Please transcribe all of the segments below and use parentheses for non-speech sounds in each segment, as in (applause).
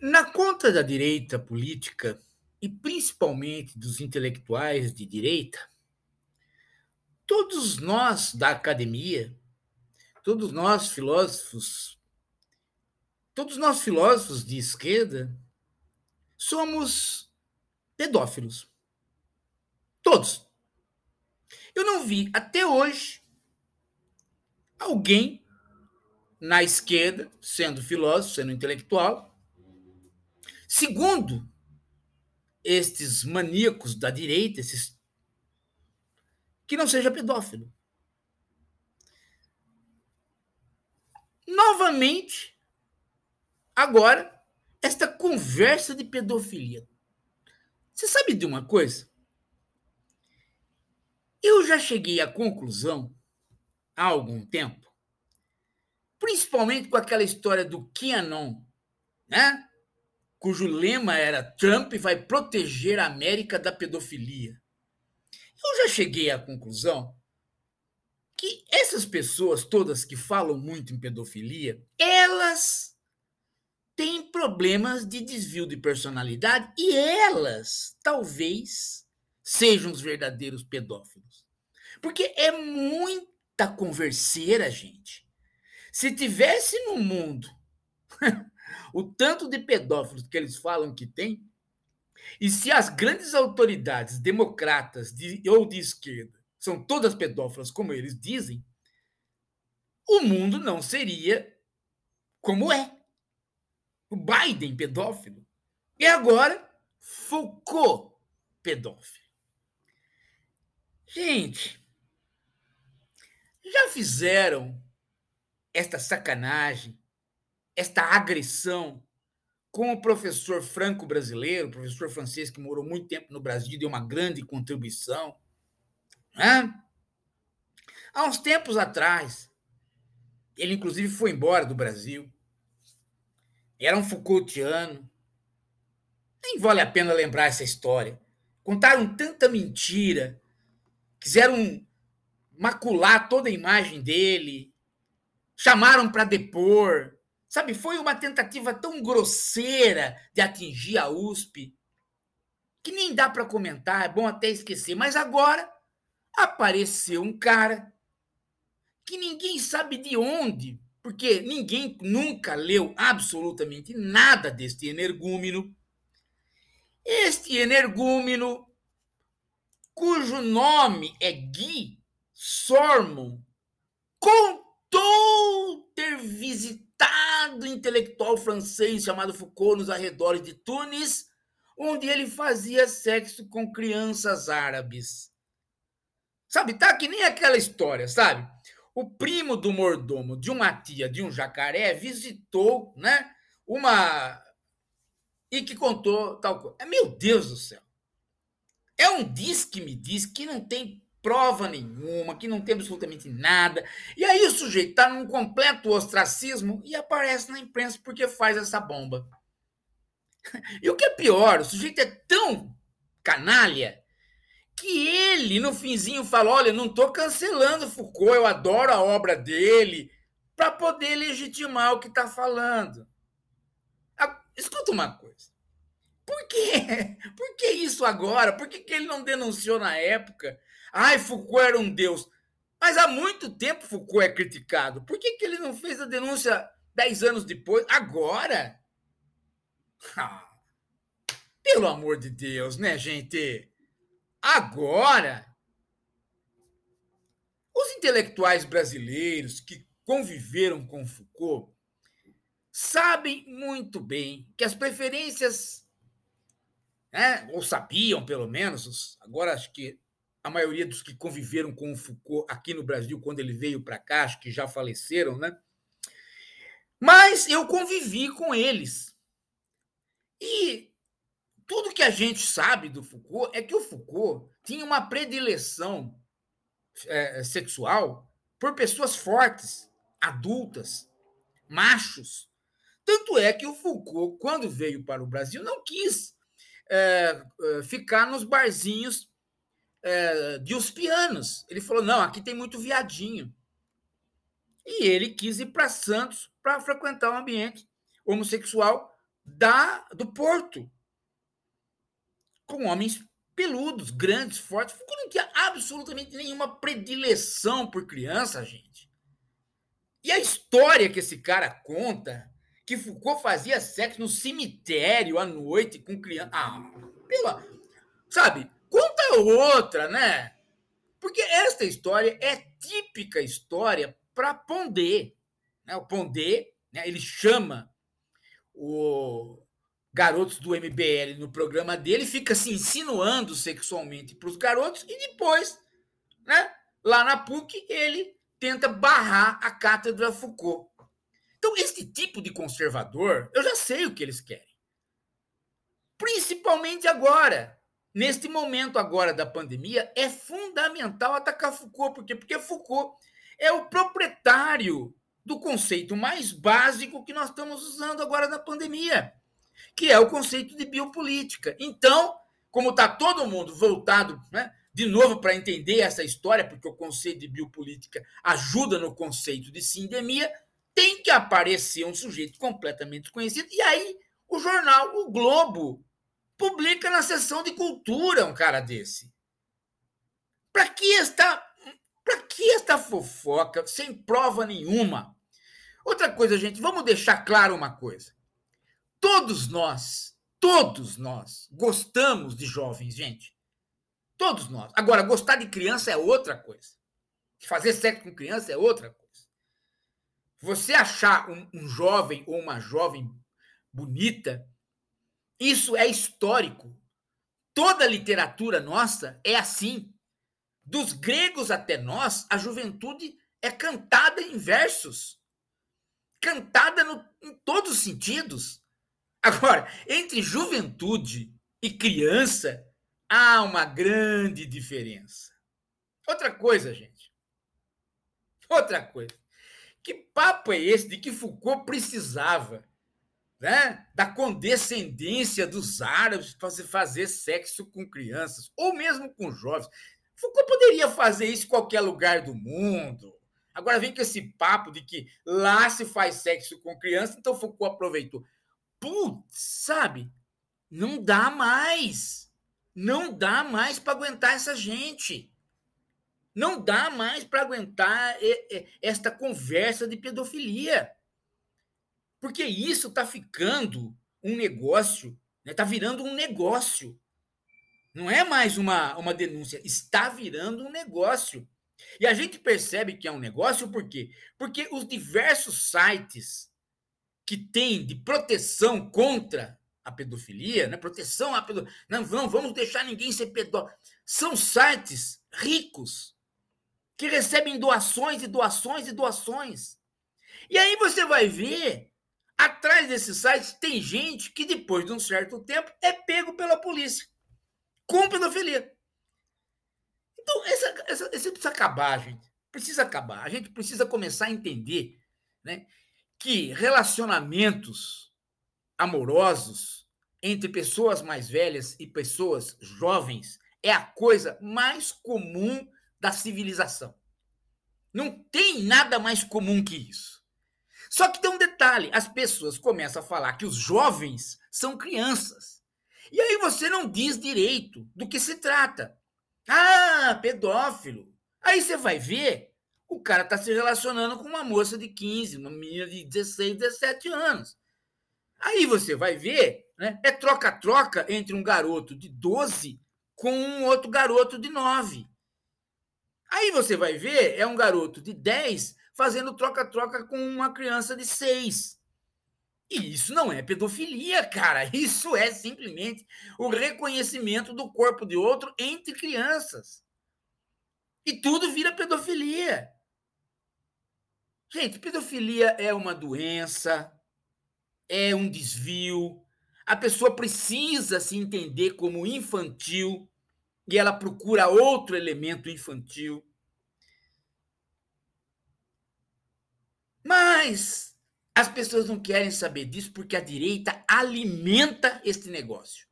Na conta da direita política, e principalmente dos intelectuais de direita, todos nós da academia, todos nós filósofos, todos nós filósofos de esquerda, somos pedófilos. Todos. Eu não vi até hoje alguém na esquerda, sendo filósofo, sendo intelectual, segundo estes maníacos da direita, esses que não seja pedófilo. Novamente, agora, esta conversa de pedofilia. Você sabe de uma coisa? Eu já cheguei à conclusão, há algum tempo, principalmente com aquela história do QAnon, né? Cujo lema era Trump vai proteger a América da pedofilia. Eu já cheguei à conclusão que essas pessoas todas que falam muito em pedofilia, elas têm problemas de desvio de personalidade e elas talvez sejam os verdadeiros pedófilos. Porque é muita converseira, gente. Se tivesse no mundo (laughs) o tanto de pedófilos que eles falam que tem, e se as grandes autoridades democratas de, ou de esquerda são todas pedófilas, como eles dizem, o mundo não seria como é. O Biden, pedófilo. E agora, Foucault, pedófilo. Gente, já fizeram esta sacanagem esta agressão com o professor franco brasileiro, professor francês que morou muito tempo no Brasil, deu uma grande contribuição. Né? Há uns tempos atrás, ele inclusive foi embora do Brasil. Era um Foucaultiano. Nem vale a pena lembrar essa história. Contaram tanta mentira, quiseram macular toda a imagem dele, chamaram para depor, Sabe, foi uma tentativa tão grosseira de atingir a USP que nem dá para comentar, é bom até esquecer. Mas agora apareceu um cara que ninguém sabe de onde, porque ninguém nunca leu absolutamente nada deste energúmeno. Este energúmeno, cujo nome é Guy Sormon, contou ter visitado citado intelectual francês chamado Foucault nos arredores de Tunis, onde ele fazia sexo com crianças árabes. Sabe, tá que nem aquela história, sabe? O primo do mordomo de uma tia de um jacaré visitou, né, uma e que contou tal coisa. Meu Deus do céu. É um diz que me diz que não tem prova nenhuma, que não tem absolutamente nada. E aí o sujeito está num completo ostracismo e aparece na imprensa porque faz essa bomba. (laughs) E o que é pior, o sujeito é tão canalha que ele, no finzinho, fala: Olha, não estou cancelando Foucault, eu adoro a obra dele, para poder legitimar o que está falando. Escuta uma coisa. Por quê? (laughs) Por que isso agora? Por que, que ele não denunciou na época? Ai, Foucault era um deus. Mas há muito tempo Foucault é criticado. Por que, que ele não fez a denúncia dez anos depois? Agora? Ah, pelo amor de Deus, né, gente? Agora? Os intelectuais brasileiros que conviveram com Foucault sabem muito bem que as preferências, né, ou sabiam pelo menos, agora acho que a maioria dos que conviveram com o Foucault aqui no Brasil, quando ele veio para cá, acho que já faleceram, né? Mas eu convivi com eles. E tudo que a gente sabe do Foucault é que o Foucault tinha uma predileção é, sexual por pessoas fortes, adultas, machos. Tanto é que o Foucault, quando veio para o Brasil, não quis é, é ficar nos barzinhos é, de os pianos. Ele falou: não, aqui tem muito viadinho. E ele quis ir para Santos para frequentar um ambiente homossexual da do Porto, com homens peludos, grandes, fortes. Foucault não tinha absolutamente nenhuma predileção por criança, gente. E a história que esse cara conta, que Foucault fazia sexo no cemitério à noite com criança. Ah, pela. Sabe? Outra, né? Porque esta história é típica história para Pondé. Né? O Pondé, né, ele chama o garotos do MBL no programa dele, fica se insinuando sexualmente para os garotos e depois, né, lá na PUC, ele tenta barrar a cátedra Foucault. Então, esse tipo de conservador, eu já sei o que eles querem. Principalmente agora, neste momento agora da pandemia, é fundamental atacar Foucault, por quê? Porque Foucault é o proprietário do conceito mais básico que nós estamos usando agora na pandemia, que é o conceito de biopolítica. Então, como está todo mundo voltado né, de novo para entender essa história, porque o conceito de biopolítica ajuda no conceito de sindemia, tem que aparecer um sujeito completamente desconhecido. E aí, o jornal, o Globo, publica na seção de cultura um cara desse. Para que esta para que esta fofoca sem prova nenhuma? Outra coisa, gente, vamos deixar claro uma coisa. Todos nós, todos nós gostamos de jovens, gente. Todos nós. Agora, gostar de criança é outra coisa. Fazer sexo com criança é outra coisa. Você achar um, um jovem ou uma jovem bonita, isso é histórico. Toda literatura nossa é assim. Dos gregos até nós, a juventude é cantada em versos. Cantada no, em todos os sentidos. Agora, entre juventude e criança, há uma grande diferença. Outra coisa, gente. Outra coisa. Que papo é esse de que Foucault precisava né, da condescendência dos árabes para se fazer sexo com crianças, ou mesmo com jovens? Foucault poderia fazer isso em qualquer lugar do mundo. Agora vem com esse papo de que lá se faz sexo com criança, então Foucault aproveitou. Putz, sabe? Não dá mais. Não dá mais para aguentar essa gente. Não dá mais para aguentar esta conversa de pedofilia. Porque isso está ficando um negócio, está né? Tá virando um negócio. Não é mais uma, uma denúncia, está virando um negócio. E a gente percebe que é um negócio por quê? Porque os diversos sites que tem de proteção contra a pedofilia, né? proteção à pedofilia, não, não vamos deixar ninguém ser pedófilo. São sites ricos que recebem doações e doações e doações. E aí você vai ver, atrás desses sites tem gente que depois de um certo tempo é pego pela polícia com pedofilia. Então, essa, essa, esse precisa acabar, gente. Precisa acabar. A gente precisa começar a entender né, que relacionamentos amorosos entre pessoas mais velhas e pessoas jovens é a coisa mais comum da civilização. Não tem nada mais comum que isso. Só que tem um detalhe: as pessoas começam a falar que os jovens são crianças. E aí você não diz direito do que se trata. Ah, pedófilo. Aí você vai ver o cara está se relacionando com uma moça de 15, uma menina de 16, 17 anos. Aí você vai ver, né? É troca-troca entre um garoto de 12 com um outro garoto de 9. Aí você vai ver, é um garoto de 10 fazendo troca-troca com uma criança de 6. E isso não é pedofilia, cara. (laughs) Isso é simplesmente o reconhecimento do corpo de outro entre crianças. E tudo vira pedofilia. Gente, pedofilia é uma doença, é um desvio. A pessoa precisa se entender como infantil e ela procura outro elemento infantil. Mas as pessoas não querem saber disso porque a direita alimenta este negócio.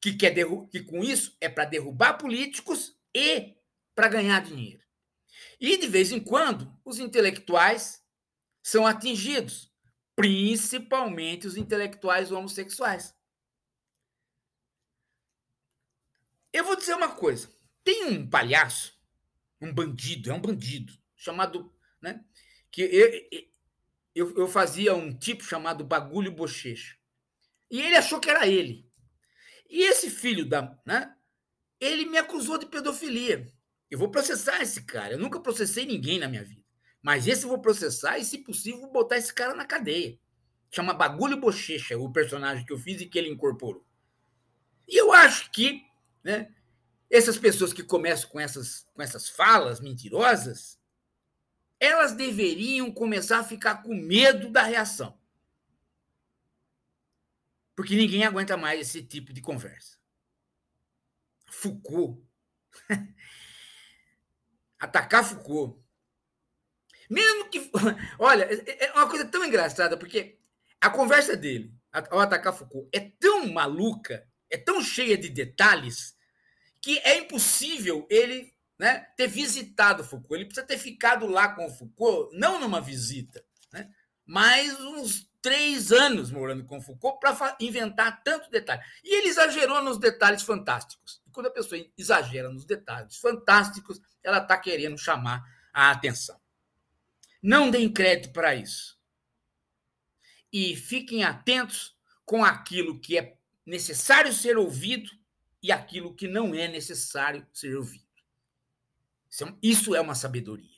Que, quer que com isso é para derrubar políticos e para ganhar dinheiro. E, de vez em quando, os intelectuais são atingidos, principalmente os intelectuais homossexuais. Eu vou dizer uma coisa: tem um palhaço, um bandido, é um bandido, chamado. Né, que eu, eu, eu fazia um tipo chamado Bagulho Bochecha. E ele achou que era ele. E esse filho da. Né, ele me acusou de pedofilia. Eu vou processar esse cara. Eu nunca processei ninguém na minha vida. Mas esse eu vou processar e, se possível, vou botar esse cara na cadeia. Chama Bagulho Bochecha, o personagem que eu fiz e que ele incorporou. E eu acho que né, essas pessoas que começam com essas, com essas falas mentirosas, elas deveriam começar a ficar com medo da reação. Porque ninguém aguenta mais esse tipo de conversa. Foucault. (laughs) Atacar Foucault. Mesmo que. (laughs) Olha, é, é uma coisa tão engraçada, porque a conversa dele, ao atacar Foucault, é tão maluca, é tão cheia de detalhes, que é impossível ele né, ter visitado Foucault. Ele precisa ter ficado lá com Foucault, não numa visita, né, mas uns três anos morando com Foucault para inventar tanto detalhe. E ele exagerou nos detalhes fantásticos. E quando a pessoa exagera nos detalhes fantásticos, ela está querendo chamar a atenção. Não deem crédito para isso. E fiquem atentos com aquilo que é necessário ser ouvido e aquilo que não é necessário ser ouvido. Isso é uma sabedoria.